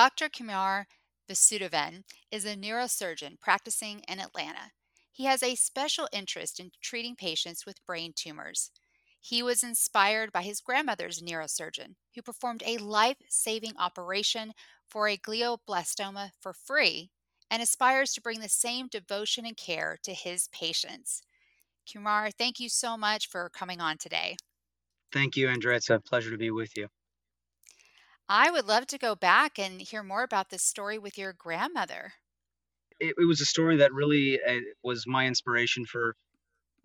Dr. Kumar Vasudevan is a neurosurgeon practicing in Atlanta. He has a special interest in treating patients with brain tumors. He was inspired by his grandmother's neurosurgeon, who performed a life saving operation for a glioblastoma for free and aspires to bring the same devotion and care to his patients. Kumar, thank you so much for coming on today. Thank you, Andrea. It's a pleasure to be with you. I would love to go back and hear more about this story with your grandmother. It, it was a story that really uh, was my inspiration for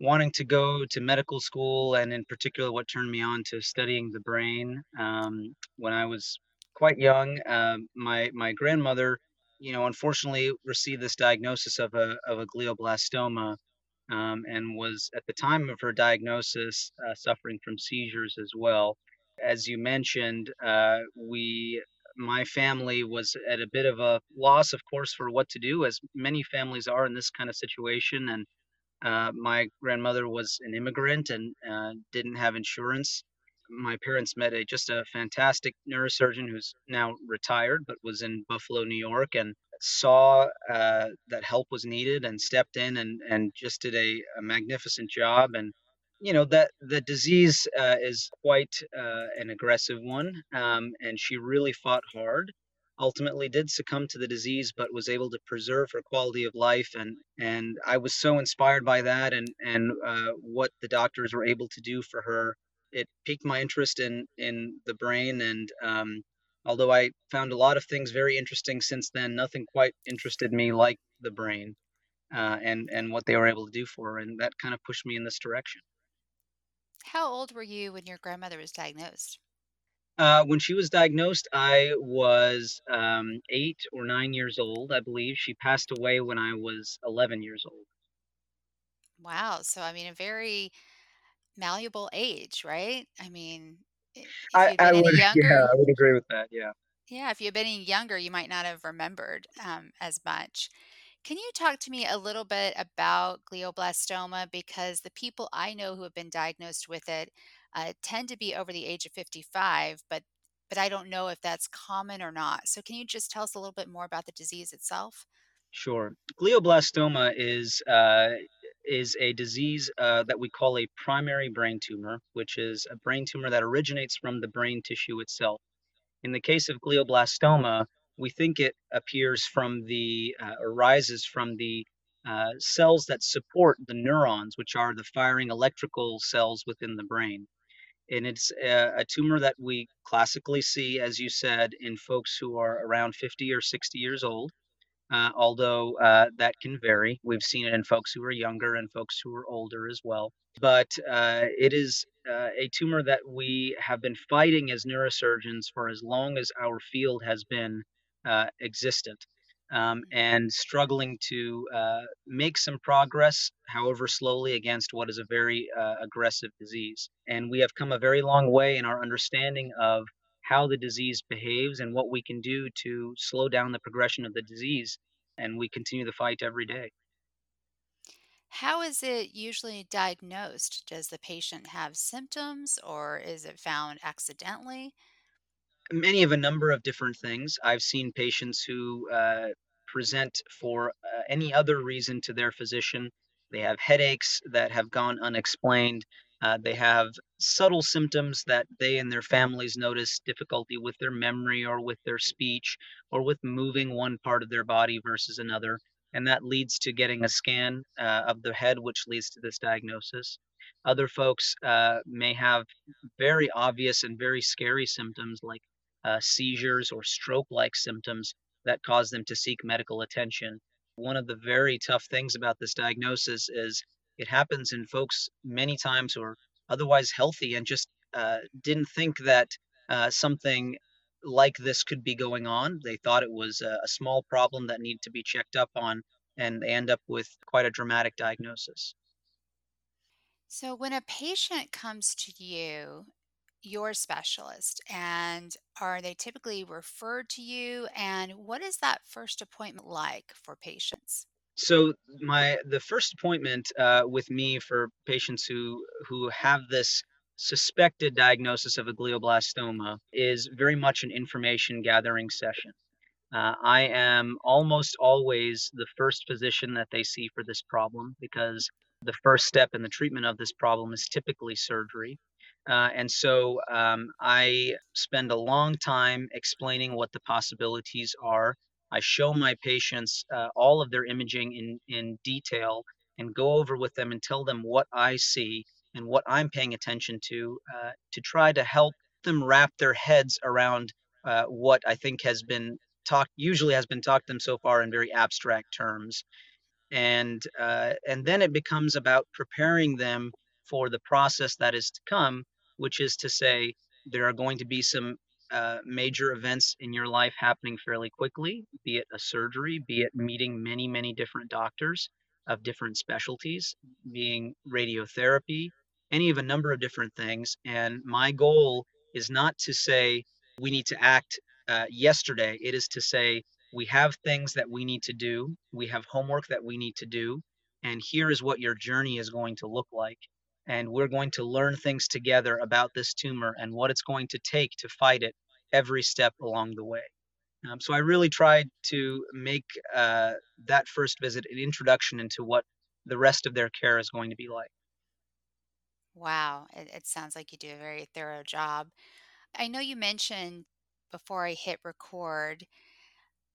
wanting to go to medical school, and in particular, what turned me on to studying the brain. Um, when I was quite young, uh, my my grandmother, you know, unfortunately received this diagnosis of a of a glioblastoma, um, and was at the time of her diagnosis uh, suffering from seizures as well as you mentioned, uh, we my family was at a bit of a loss, of course, for what to do, as many families are in this kind of situation. And uh, my grandmother was an immigrant and uh, didn't have insurance. My parents met a just a fantastic neurosurgeon who's now retired, but was in Buffalo, New York, and saw uh, that help was needed and stepped in and and just did a, a magnificent job and you know that the disease uh, is quite uh, an aggressive one, um, and she really fought hard. Ultimately, did succumb to the disease, but was able to preserve her quality of life, and and I was so inspired by that, and and uh, what the doctors were able to do for her. It piqued my interest in in the brain, and um, although I found a lot of things very interesting since then, nothing quite interested me like the brain, uh, and and what they were able to do for her, and that kind of pushed me in this direction. How old were you when your grandmother was diagnosed? Uh, when she was diagnosed, I was um, eight or nine years old, I believe. She passed away when I was 11 years old. Wow. So, I mean, a very malleable age, right? I mean, if I, you'd I been any would, yeah, younger, I would agree with that. Yeah. yeah, if you'd been any younger, you might not have remembered um, as much. Can you talk to me a little bit about glioblastoma? Because the people I know who have been diagnosed with it uh, tend to be over the age of 55, but but I don't know if that's common or not. So can you just tell us a little bit more about the disease itself? Sure. Glioblastoma is uh, is a disease uh, that we call a primary brain tumor, which is a brain tumor that originates from the brain tissue itself. In the case of glioblastoma, we think it appears from the uh, arises from the uh, cells that support the neurons, which are the firing electrical cells within the brain. And it's a, a tumor that we classically see, as you said, in folks who are around 50 or 60 years old uh, although uh, that can vary. We've seen it in folks who are younger and folks who are older as well. But uh, it is uh, a tumor that we have been fighting as neurosurgeons for as long as our field has been uh, existent. Um, and struggling to uh, make some progress, however slowly, against what is a very uh, aggressive disease. And we have come a very long way in our understanding of how the disease behaves and what we can do to slow down the progression of the disease. And we continue the fight every day. How is it usually diagnosed? Does the patient have symptoms or is it found accidentally? Many of a number of different things. I've seen patients who uh, present for uh, any other reason to their physician. They have headaches that have gone unexplained. Uh, they have subtle symptoms that they and their families notice difficulty with their memory or with their speech or with moving one part of their body versus another. And that leads to getting a scan uh, of the head, which leads to this diagnosis. Other folks uh, may have very obvious and very scary symptoms like uh, seizures or stroke like symptoms that cause them to seek medical attention. One of the very tough things about this diagnosis is it happens in folks many times who are otherwise healthy and just uh, didn't think that uh, something like this could be going on. They thought it was a, a small problem that needed to be checked up on, and they end up with quite a dramatic diagnosis. So, when a patient comes to you, your specialist, and are they typically referred to you? And what is that first appointment like for patients? So my the first appointment uh, with me for patients who who have this suspected diagnosis of a glioblastoma is very much an information gathering session. Uh, I am almost always the first physician that they see for this problem because the first step in the treatment of this problem is typically surgery. Uh, and so um, I spend a long time explaining what the possibilities are. I show my patients uh, all of their imaging in, in detail and go over with them and tell them what I see and what I'm paying attention to uh, to try to help them wrap their heads around uh, what I think has been talked, usually has been talked to them so far in very abstract terms and uh, and then it becomes about preparing them for the process that is to come, which is to say there are going to be some uh, major events in your life happening fairly quickly, be it a surgery, be it meeting many many different doctors of different specialties, being radiotherapy, any of a number of different things. And my goal is not to say we need to act uh, yesterday. It is to say we have things that we need to do, we have homework that we need to do, and here is what your journey is going to look like. And we're going to learn things together about this tumor and what it's going to take to fight it every step along the way. Um, so I really tried to make uh, that first visit an introduction into what the rest of their care is going to be like. Wow, it, it sounds like you do a very thorough job. I know you mentioned before I hit record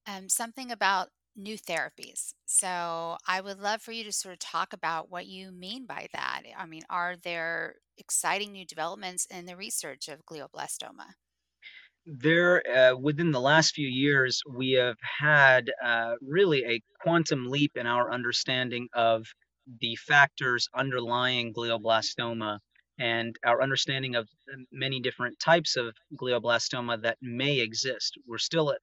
um, something about new therapies. So I would love for you to sort of talk about what you mean by that. I mean, are there exciting new developments in the research of glioblastoma? There, uh, within the last few years, we have had uh, really a quantum leap in our understanding of the factors underlying glioblastoma and our understanding of many different types of glioblastoma that may exist. We're still at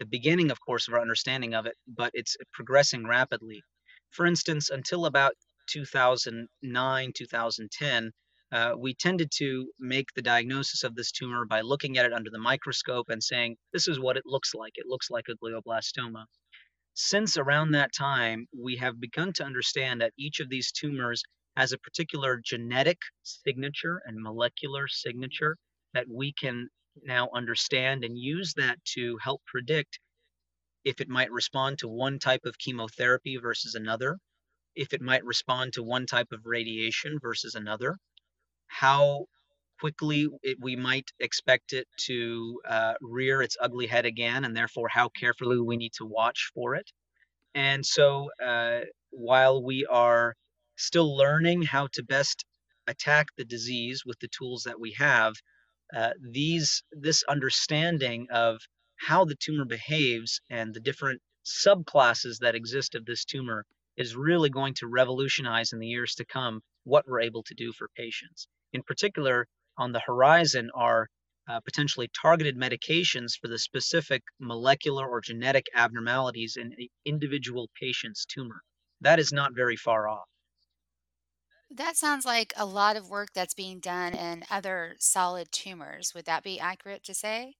the beginning, of course, of our understanding of it, but it's progressing rapidly. For instance, until about 2009, 2010, uh, we tended to make the diagnosis of this tumor by looking at it under the microscope and saying, this is what it looks like. It looks like a glioblastoma. Since around that time, we have begun to understand that each of these tumors has a particular genetic signature and molecular signature that we can now understand and use that to help predict if it might respond to one type of chemotherapy versus another, if it might respond to one type of radiation versus another, how quickly it, we might expect it to uh, rear its ugly head again, and therefore how carefully we need to watch for it. And so, uh, while we are still learning how to best attack the disease with the tools that we have, uh, these this understanding of how the tumor behaves and the different subclasses that exist of this tumor is really going to revolutionize in the years to come what we're able to do for patients. In particular, on the horizon are uh, potentially targeted medications for the specific molecular or genetic abnormalities in an individual patient's tumor. That is not very far off. That sounds like a lot of work that's being done in other solid tumors. Would that be accurate to say?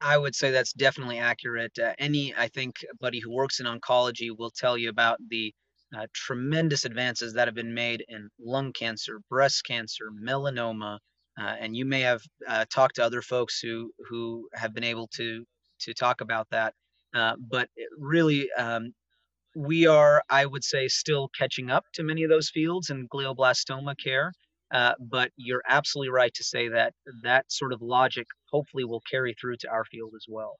I would say that's definitely accurate. Uh, any, I think, buddy who works in oncology will tell you about the uh, tremendous advances that have been made in lung cancer, breast cancer, melanoma, uh, and you may have uh, talked to other folks who who have been able to to talk about that. Uh, but really, um, we are, I would say, still catching up to many of those fields in glioblastoma care. Uh, but you're absolutely right to say that that sort of logic hopefully will carry through to our field as well.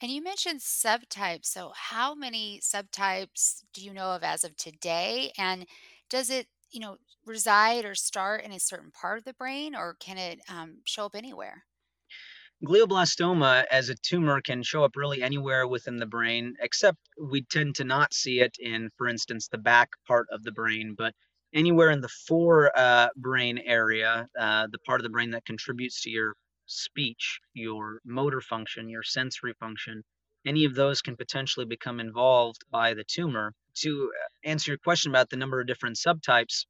And you mentioned subtypes. So, how many subtypes do you know of as of today? And does it, you know, reside or start in a certain part of the brain, or can it um, show up anywhere? Glioblastoma as a tumor can show up really anywhere within the brain, except we tend to not see it in, for instance, the back part of the brain. But anywhere in the fore uh, brain area, uh, the part of the brain that contributes to your speech, your motor function, your sensory function, any of those can potentially become involved by the tumor. To answer your question about the number of different subtypes,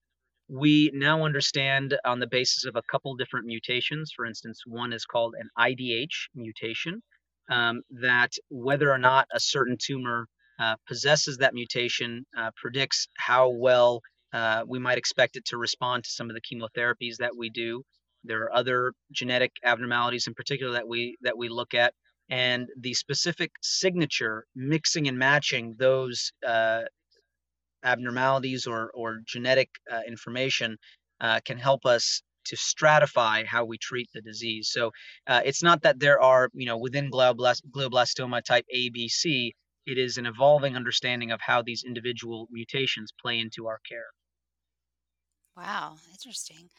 we now understand on the basis of a couple different mutations. For instance, one is called an IDH mutation, um, that whether or not a certain tumor uh, possesses that mutation uh, predicts how well uh, we might expect it to respond to some of the chemotherapies that we do. There are other genetic abnormalities in particular that we that we look at, and the specific signature mixing and matching those uh, abnormalities or or genetic uh, information uh, can help us to stratify how we treat the disease. So uh, it's not that there are, you know, within glioblast- glioblastoma type A, B, C. It is an evolving understanding of how these individual mutations play into our care. Wow, interesting.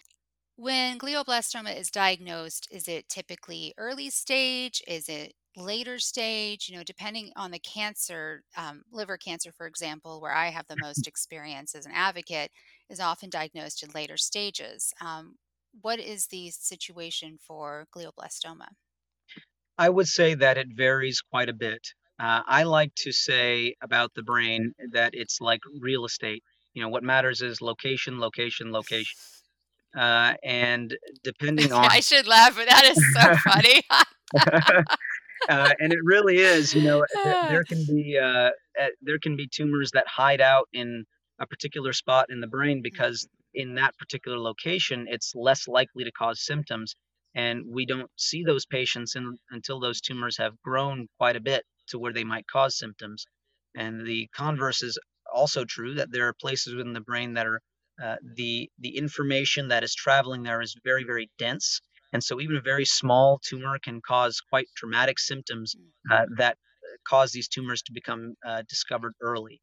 When glioblastoma is diagnosed, is it typically early stage? Is it later stage? You know, depending on the cancer, um, liver cancer, for example, where I have the most experience as an advocate, is often diagnosed in later stages. Um, what is the situation for glioblastoma? I would say that it varies quite a bit. Uh, I like to say about the brain that it's like real estate. You know, what matters is location, location, location. Uh, and depending on I should laugh, but that is so funny. uh, and it really is, you know, th- there can be uh, uh, there can be tumors that hide out in a particular spot in the brain Mm, because in that particular location, it's less likely to cause symptoms, and we don't see those patients in, until those tumors have grown quite a bit to where they might cause symptoms. And the converse is also true that there are places within the brain that are uh, the the information that is traveling there is very very dense and so even a very small tumor can cause quite dramatic symptoms mm. uh, that uh, cause these tumors to become uh, discovered early.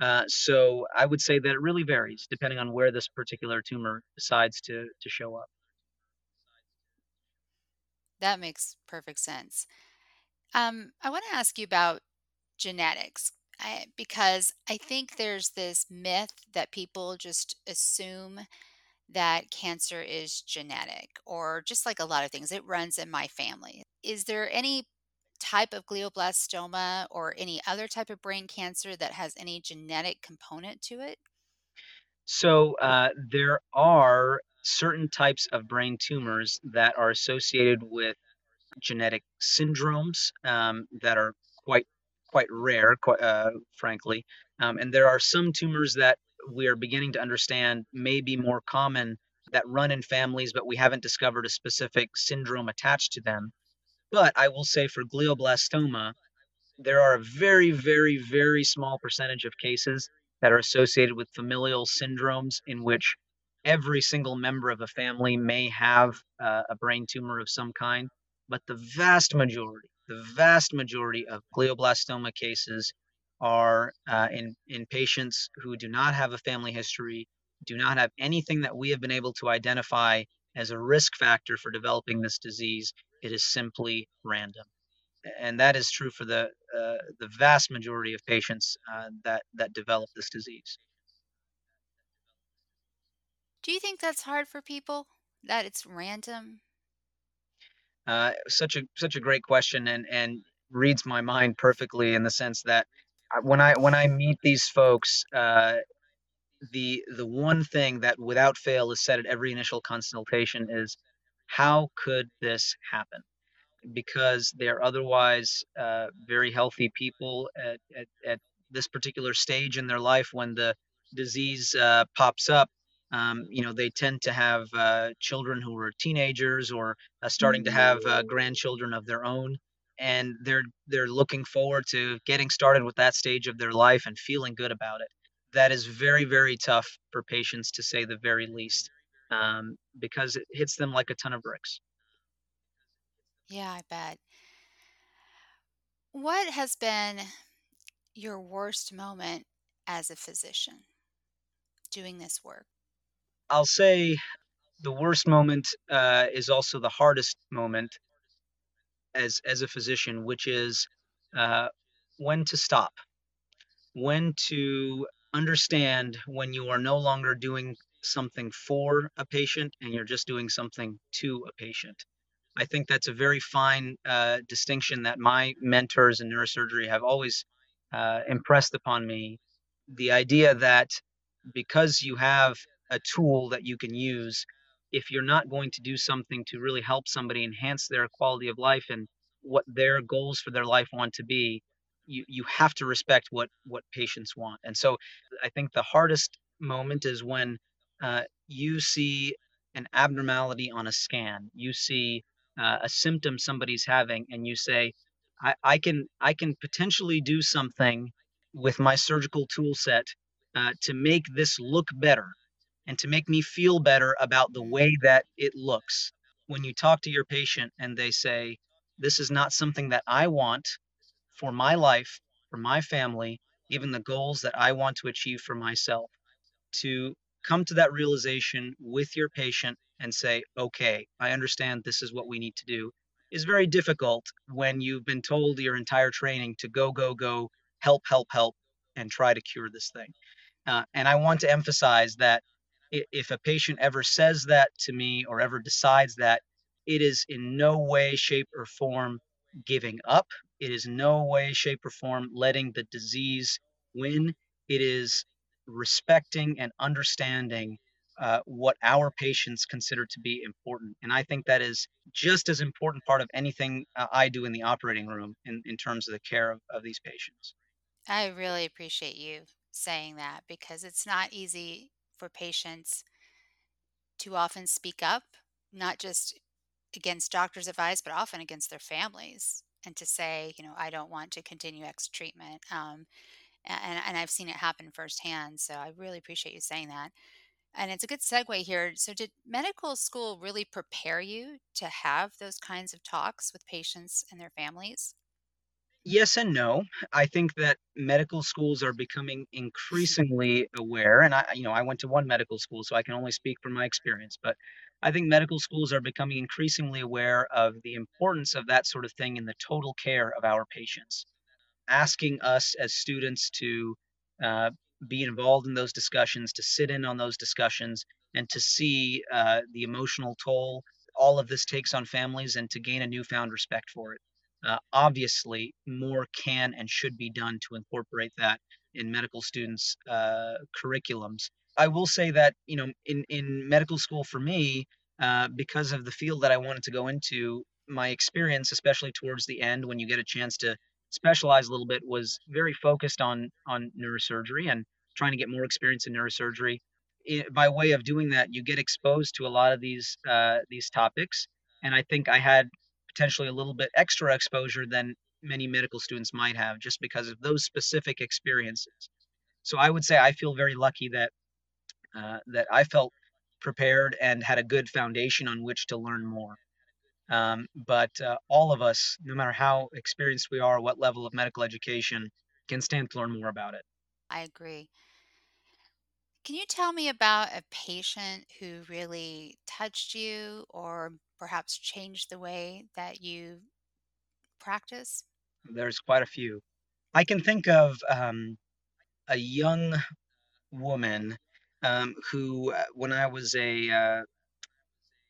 Uh, so I would say that it really varies depending on where this particular tumor decides to to show up. That makes perfect sense. Um, I want to ask you about genetics I, because I think there's this myth that people just assume that cancer is genetic or just like a lot of things, it runs in my family. Is there any type of glioblastoma or any other type of brain cancer that has any genetic component to it? So uh, there are certain types of brain tumors that are associated with genetic syndromes um, that are quite quite rare, quite, uh, frankly. Um, and there are some tumors that we are beginning to understand may be more common that run in families, but we haven't discovered a specific syndrome attached to them. But I will say for glioblastoma, there are a very, very, very small percentage of cases that are associated with familial syndromes in which every single member of a family may have uh, a brain tumor of some kind. But the vast majority, the vast majority of glioblastoma cases are uh, in, in patients who do not have a family history, do not have anything that we have been able to identify as a risk factor for developing this disease. It is simply random and that is true for the uh, the vast majority of patients uh, that that develop this disease. Do you think that's hard for people? That it's random? Uh, such a such a great question, and and reads my mind perfectly in the sense that uh, when I when I meet these folks, uh, the the one thing that without fail is said at every initial consultation is, "How could this happen?" because they're otherwise uh, very healthy people at, at, at, this particular stage in their life when the disease uh, pops up. Um, you know, they tend to have uh, children who are teenagers or uh, starting to have uh, grandchildren of their own, and they're they're looking forward to getting started with that stage of their life and feeling good about it. That is very very tough for patients to say the very least, um, because it hits them like a ton of bricks. Yeah, I bet. What has been your worst moment as a physician doing this work? I'll say the worst moment uh, is also the hardest moment as as a physician, which is uh, when to stop, when to understand when you are no longer doing something for a patient and you're just doing something to a patient. I think that's a very fine uh, distinction that my mentors in neurosurgery have always uh, impressed upon me. The idea that because you have a tool that you can use, if you're not going to do something to really help somebody enhance their quality of life and what their goals for their life want to be, you you have to respect what what patients want. And so I think the hardest moment is when uh, you see an abnormality on a scan, you see uh, a symptom somebody's having, and you say, I, I can I can potentially do something with my surgical tool set uh, to make this look better and to make me feel better about the way that it looks. When you talk to your patient and they say, This is not something that I want for my life, for my family, even the goals that I want to achieve for myself, to come to that realization with your patient and say, okay, I understand this is what we need to do, is very difficult when you've been told your entire training to go, go, go, help, help, help, and try to cure this thing. Uh, and I want to emphasize that if a patient ever says that to me or ever decides that, it is in no way, shape, or form giving up. It is no way, shape, or form letting the disease win. It is respecting and understanding uh, what our patients consider to be important. And I think that is just as important part of anything uh, I do in the operating room in, in terms of the care of, of these patients. I really appreciate you saying that because it's not easy for patients to often speak up, not just against doctors' advice, but often against their families, and to say, you know, I don't want to continue X treatment. Um, and, and I've seen it happen firsthand. So I really appreciate you saying that. And it's a good segue here. So, did medical school really prepare you to have those kinds of talks with patients and their families? Yes and no. I think that medical schools are becoming increasingly aware, and I, you know, I went to one medical school, so I can only speak from my experience. But I think medical schools are becoming increasingly aware of the importance of that sort of thing in the total care of our patients asking us as students to uh, be involved in those discussions, to sit in on those discussions, and to see uh, the emotional toll all of this takes on families and to gain a newfound respect for it. Uh, obviously, more can and should be done to incorporate that in medical students' uh, curriculums. I will say that you know, in in medical school for me, uh, because of the field that I wanted to go into, my experience, especially towards the end, when you get a chance to specialize a little bit was very focused on on neurosurgery and trying to get more experience in neurosurgery. It, by way of doing that, you get exposed to a lot of these uh, these topics, and I think I had potentially a little bit extra exposure than many medical students might have, just because of those specific experiences. So I would say I feel very lucky that uh, that I felt prepared and had a good foundation on which to learn more. Um, but uh, all of us, no matter how experienced we are, what level of medical education, can stand to learn more about it. I agree. Can you tell me about a patient who really touched you or perhaps change the way that you practice? There's quite a few. I can think of um, a young woman um, who, uh, when I was a uh,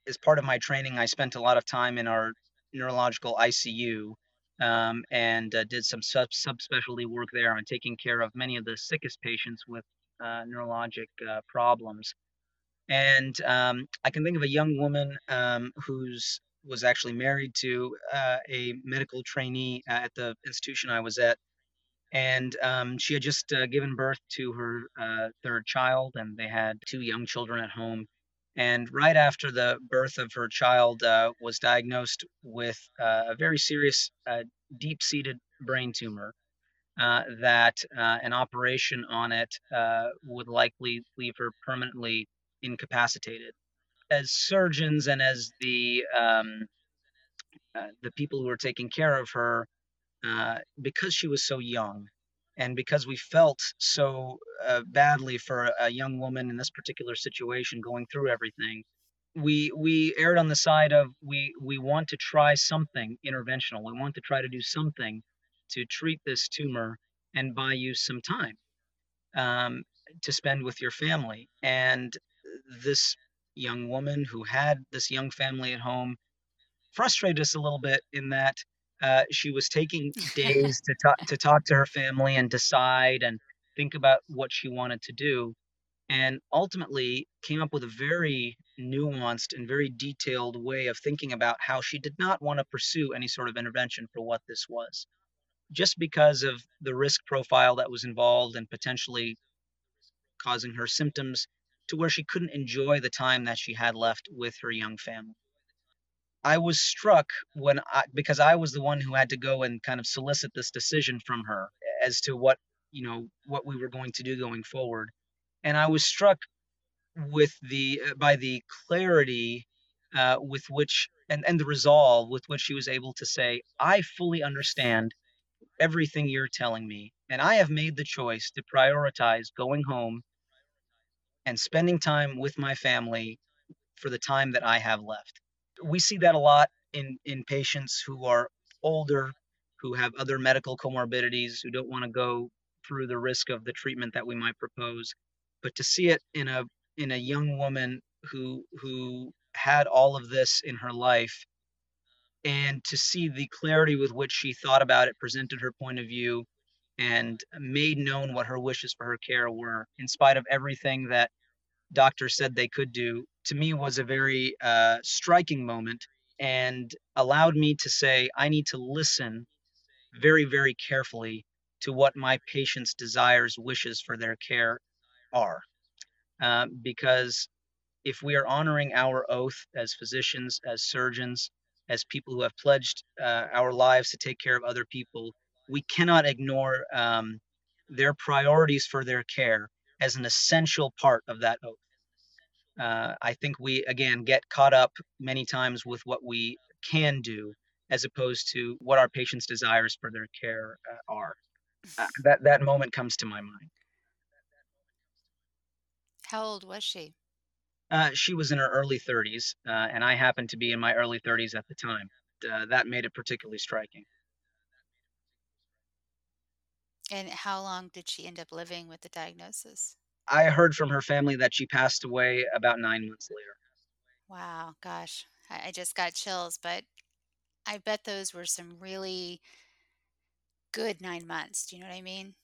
as part of my training, I spent a lot of time in our neurological ICU um, and uh, did some sub subspecialty work there on taking care of many of the sickest patients with uh, neurologic uh, problems. And um, I can think of a young woman um, who's was actually married to uh, a medical trainee at the institution I was at, and um, she had just uh, given birth to her uh, third child, and they had two young children at home. And right after the birth of her child uh, was diagnosed with uh, a very serious uh, deep-seated brain tumor uh, that uh, an operation on it uh, would likely leave her permanently incapacitated as surgeons and as the um, the people who were taking care of her because she was so young and because we felt so uh, badly for a young woman in this particular situation going through everything we we erred on the side of we we want to try something interventional we want to try to do something to treat this tumor and buy you some time um, to spend with your family. And this young woman who had this young family at home frustrated us a little bit in that uh, she was taking days to talk to talk to her family and decide and think about what she wanted to do and ultimately came up with a very nuanced and very detailed way of thinking about how she did not want to pursue any sort of intervention for what this was. Just because of the risk profile that was involved and potentially causing her symptoms to where she couldn't enjoy the time that she had left with her young family. I was struck when I, because I was the one who had to go and kind of solicit this decision from her as to what, you know, what we were going to do going forward. And I was struck with the uh, by the clarity uh, with which and, and the resolve with which she was able to say, I fully understand everything you're telling me, and I have made the choice to prioritize going home and spending time with my family for the time that I have left. We see that a lot in, in patients who are older, who have other medical comorbidities, who don't want to go through the risk of the treatment that we might propose. But to see it in a in a young woman who who had all of this in her life and to see the clarity with which she thought about it, presented her point of view, and made known what her wishes for her care were, in spite of everything that doctors said they could do, to me was a very uh, striking moment and allowed me to say, I need to listen very, very carefully to what my patient's desires, wishes for their care are. Um, because if we are honoring our oath as physicians, as surgeons, as people who have pledged uh, our lives to take care of other people, we cannot ignore um, their priorities for their care as an essential part of that oath. Uh, I think we again get caught up many times with what we can do as opposed to what our patients' desires for their care uh, are. Uh, that that moment comes to my mind. How old was she? Uh, she was in her early 30s, uh, and I happened to be in my early 30s at the time. Uh, that made it particularly striking. And how long did she end up living with the diagnosis? I heard from her family that she passed away about nine months later. Wow, gosh, I, I just got chills, but I bet those were some really good nine months. Do you know what I mean?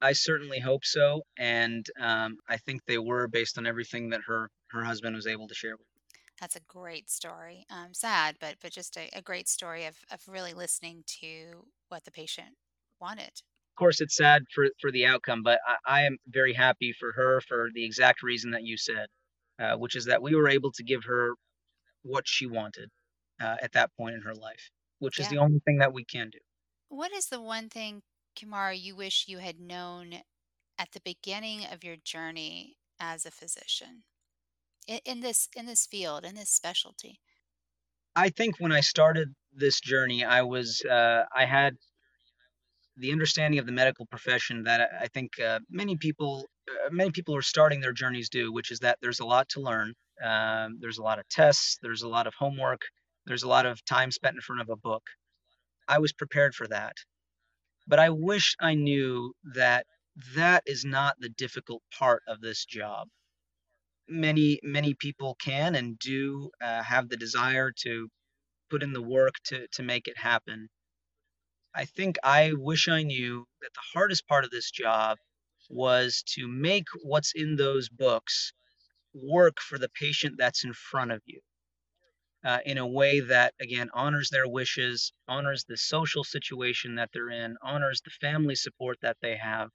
I certainly hope so, and um, I think they were based on everything that her her husband was able to share with. me. That's a great story. Um, sad, but but just a, a great story of, of really listening to what the patient wanted. Of course, it's sad for for the outcome, but I, I am very happy for her for the exact reason that you said, uh, which is that we were able to give her what she wanted uh, at that point in her life, which is the only thing that we can do. What is the one thing, Kumar, you wish you had known at the beginning of your journey as a physician in, in this in this field, in this specialty? I think when I started this journey, I was uh, I had the understanding of the medical profession that I, I think uh, many people uh, many people who are starting their journeys do, which is that there's a lot to learn. Um, there's a lot of tests. There's a lot of homework. There's a lot of time spent in front of a book. I was prepared for that, but I wish I knew that that is not the difficult part of this job. Many many people can and do uh, have the desire to put in the work to to make it happen I think I wish I knew that the hardest part of this job was to make what's in those books work for the patient that's in front of you uh, in a way that, again, honors their wishes, honors the social situation that they're in, honors the family support that they have.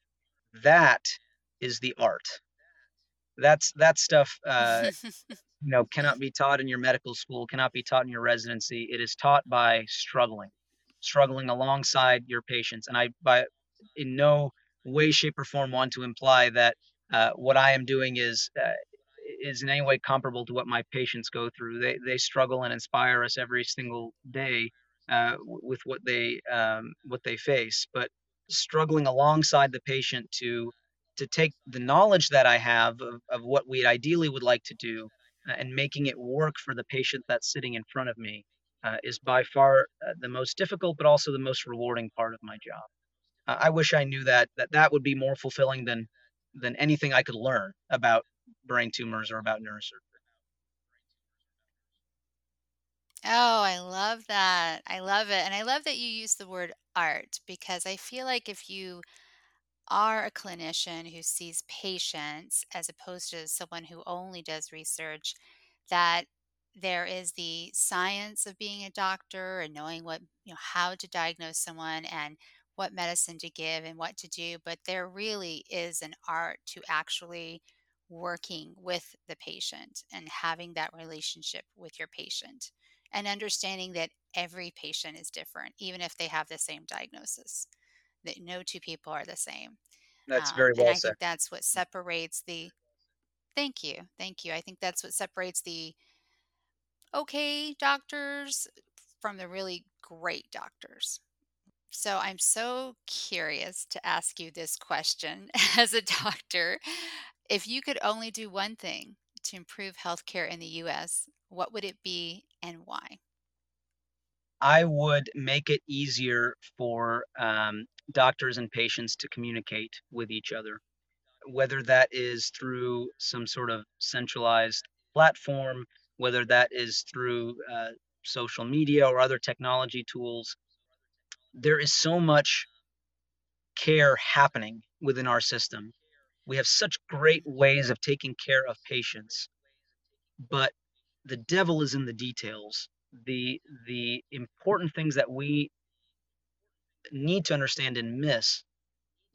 That is the art. That's that stuff. Uh, you know cannot be taught in your medical school cannot be taught in your residency it is taught by struggling struggling alongside your patients and i by in no way shape or form want to imply that uh, what i am doing is uh, is in any way comparable to what my patients go through. They they struggle and inspire us every single day uh, with what they um, what they face but struggling alongside the patient to to take the knowledge that i have of, of what we ideally would like to do uh, and making it work for the patient that's sitting in front of me uh, is by far uh, the most difficult, but also the most rewarding part of my job. Uh, I wish I knew that that that would be more fulfilling than than anything I could learn about brain tumors or about neurosurgery. Oh, I love that. I love it. And I love that you use the word art because I feel like if you are a clinician who sees patients as opposed to someone who only does research, that there is the science of being a doctor and knowing what, you know, how to diagnose someone and what medicine to give and what to do. But there really is an art to actually working with the patient and having that relationship with your patient and understanding that every patient is different, even if they have the same diagnosis, that no two people are the same. That's Um, very and I said. think that's what separates the thank you, thank you. I think that's what separates the okay doctors from the really great doctors. So I'm so curious to ask you this question as a doctor. If you could only do one thing to improve healthcare in the US, what would it be and why? I would make it easier for um, doctors and patients to communicate with each other, whether that is through some sort of centralized platform, whether that is through uh, social media or other technology tools. There is so much care happening within our system. We have such great ways of taking care of patients, but the devil is in the details. The the important things that we need to understand and miss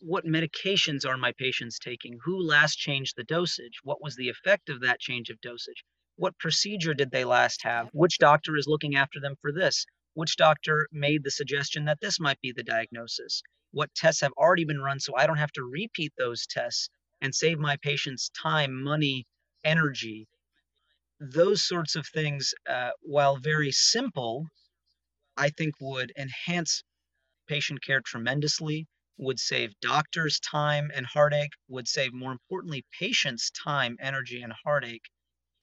what medications are my patients taking? Who last changed the dosage? What was the effect of that change of dosage? What procedure did they last have? Which doctor is looking after them for this? Which doctor made the suggestion that this might be the diagnosis? What tests have already been run so I don't have to repeat those tests and save my patients time, money, energy? Those sorts of things, uh, while very simple, I think would enhance patient care tremendously, would save doctors time and heartache, would save, more importantly, patients time, energy, and heartache.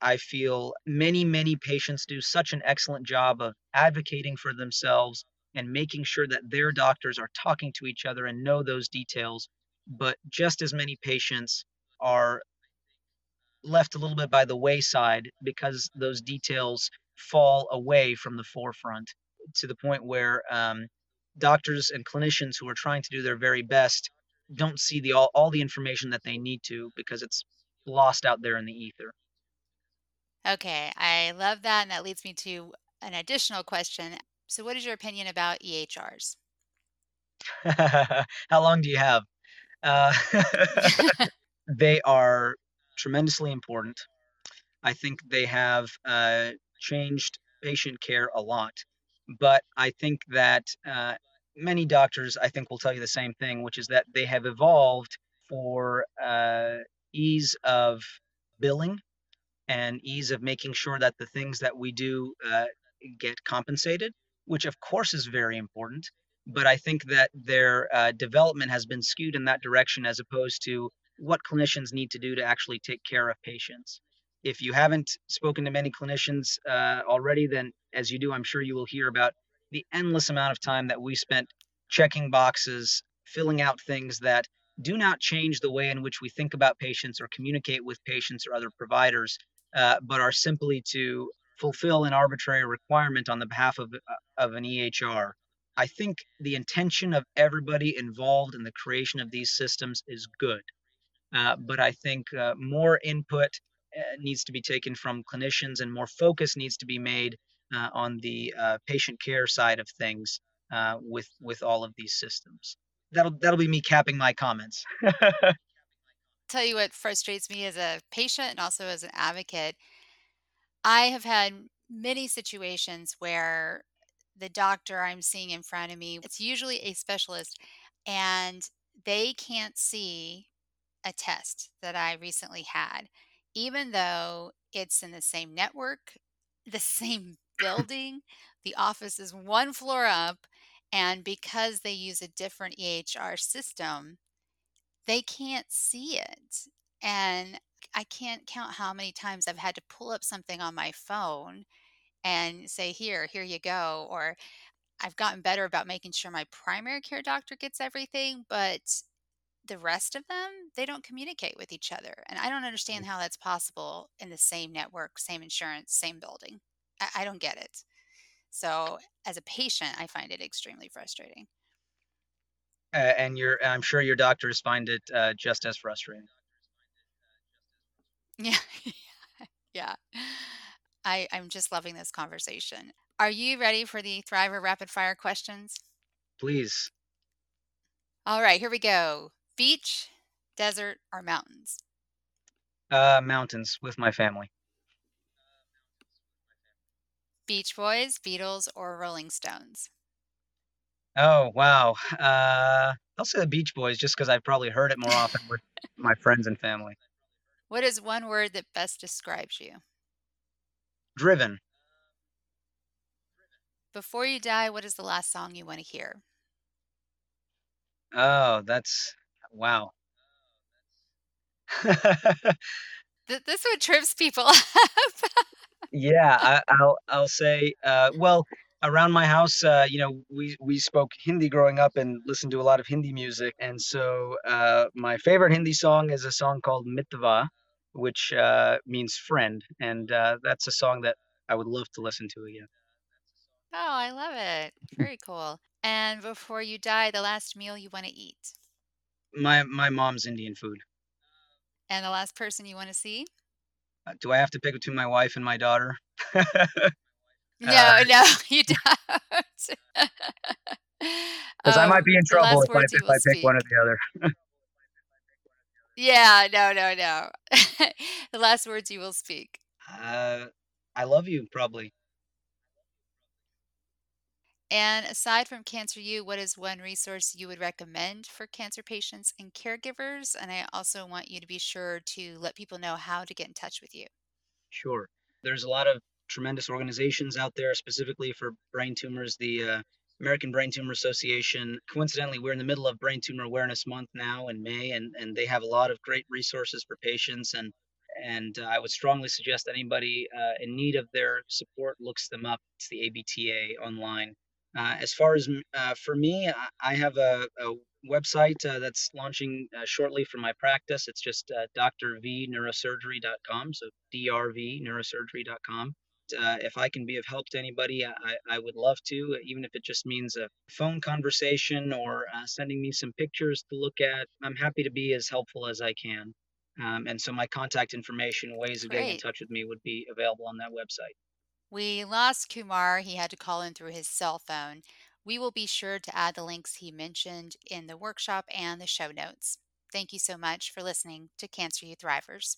I feel many, many patients do such an excellent job of advocating for themselves and making sure that their doctors are talking to each other and know those details. But just as many patients are left a little bit by the wayside because those details fall away from the forefront to the point where um, doctors and clinicians who are trying to do their very best don't see the all, all the information that they need to because it's lost out there in the ether. Okay, I love that. And that leads me to an additional question. So, what is your opinion about EHRs? How long do you have? Uh, they are tremendously important. I think they have uh, changed patient care a lot. But I think that uh, many doctors, I think, will tell you the same thing, which is that they have evolved for uh, ease of billing and ease of making sure that the things that we do uh, get compensated, which of course is very important. But I think that their uh, development has been skewed in that direction as opposed to what clinicians need to do to actually take care of patients. If you haven't spoken to many clinicians uh, already, then as you do, I'm sure you will hear about the endless amount of time that we spent checking boxes, filling out things that do not change the way in which we think about patients or communicate with patients or other providers, uh, but are simply to fulfill an arbitrary requirement on the behalf of, uh, of an EHR. I think the intention of everybody involved in the creation of these systems is good. Uh, but I think uh, more input uh, needs to be taken from clinicians and more focus needs to be made on the patient care side of things with with all of these systems. That'll that'll be me capping my comments. Tell you what frustrates me as a patient and also as an advocate. I have had many situations where the doctor I'm seeing in front of me, it's usually a specialist, and they can't see a test that I recently had, even though it's in the same network, the same building, the office is one floor up, and because they use a different EHR system, they can't see it. And I can't count how many times I've had to pull up something on my phone and say, Here, here you go. Or I've gotten better about making sure my primary care doctor gets everything, but the rest of them, they don't communicate with each other. And I don't understand mm. how that's possible in the same network, same insurance, same building. I, I don't get it. So, as a patient, I find it extremely frustrating. Uh, and your, I'm sure your doctors find it uh, just as frustrating. Yeah, yeah. I, I'm just loving this conversation. Are you ready for the Thriver rapid fire questions? Please. All right, here we go. Beach, desert, or mountains? Uh, mountains with my family. Beach Boys, Beatles, or Rolling Stones? Oh wow. Uh, I'll say the Beach Boys just because I've probably heard it more often with my friends and family. What is one word that best describes you? Driven. Before you die, what is the last song you want to hear? Oh, that's wow. Th- This one trips people up. Yeah, I, I'll I'll say. Uh, well, around my house, uh, you know, we we spoke Hindi growing up and listened to a lot of Hindi music, and so uh, my favorite Hindi song is a song called Mitva, which uh, means friend, and uh, that's a song that I would love to listen to again. Oh, I love it. Very cool. And before you die, the last meal you want to eat? My my mom's Indian food. And the last person you want to see? Uh, do I have to pick between my wife and my daughter? No, Uh, no, you don't. Because I Um, might be in trouble if I if I pick one or the other. Yeah, no, no, no. The last words you will speak. Uh, I love you, probably. And aside from Cancer U, what is one resource you would recommend for cancer patients and caregivers? And I also want you to be sure to let people know how to get in touch with you. Sure. There's a lot of tremendous organizations out there specifically for brain tumors. The uh, American Brain Tumor Association. Coincidentally, we're in the middle of Brain Tumor Awareness Month now in May, and, and they have a lot of great resources for patients. And and uh, I would strongly suggest anybody uh, in need of their support looks them up. It's the ABTA online. Uh, as far as uh, for me, I, have a, a website uh, that's launching uh, shortly for my practice. It's just drvneurosurgery.com. So drvneurosurgery.com. Uh, if I can be of help to anybody, I, I would love to, even if it just means a phone conversation or uh, sending me some pictures to look at. I'm happy to be as helpful as I can. Um, and so my contact information, ways of getting in Great. touch with me would be available on that website. We lost Kumar. He had to call in through his cell phone. We will be sure to add the links he mentioned in the workshop and the show notes. Thank you so much for listening to Cancer U Thrivers.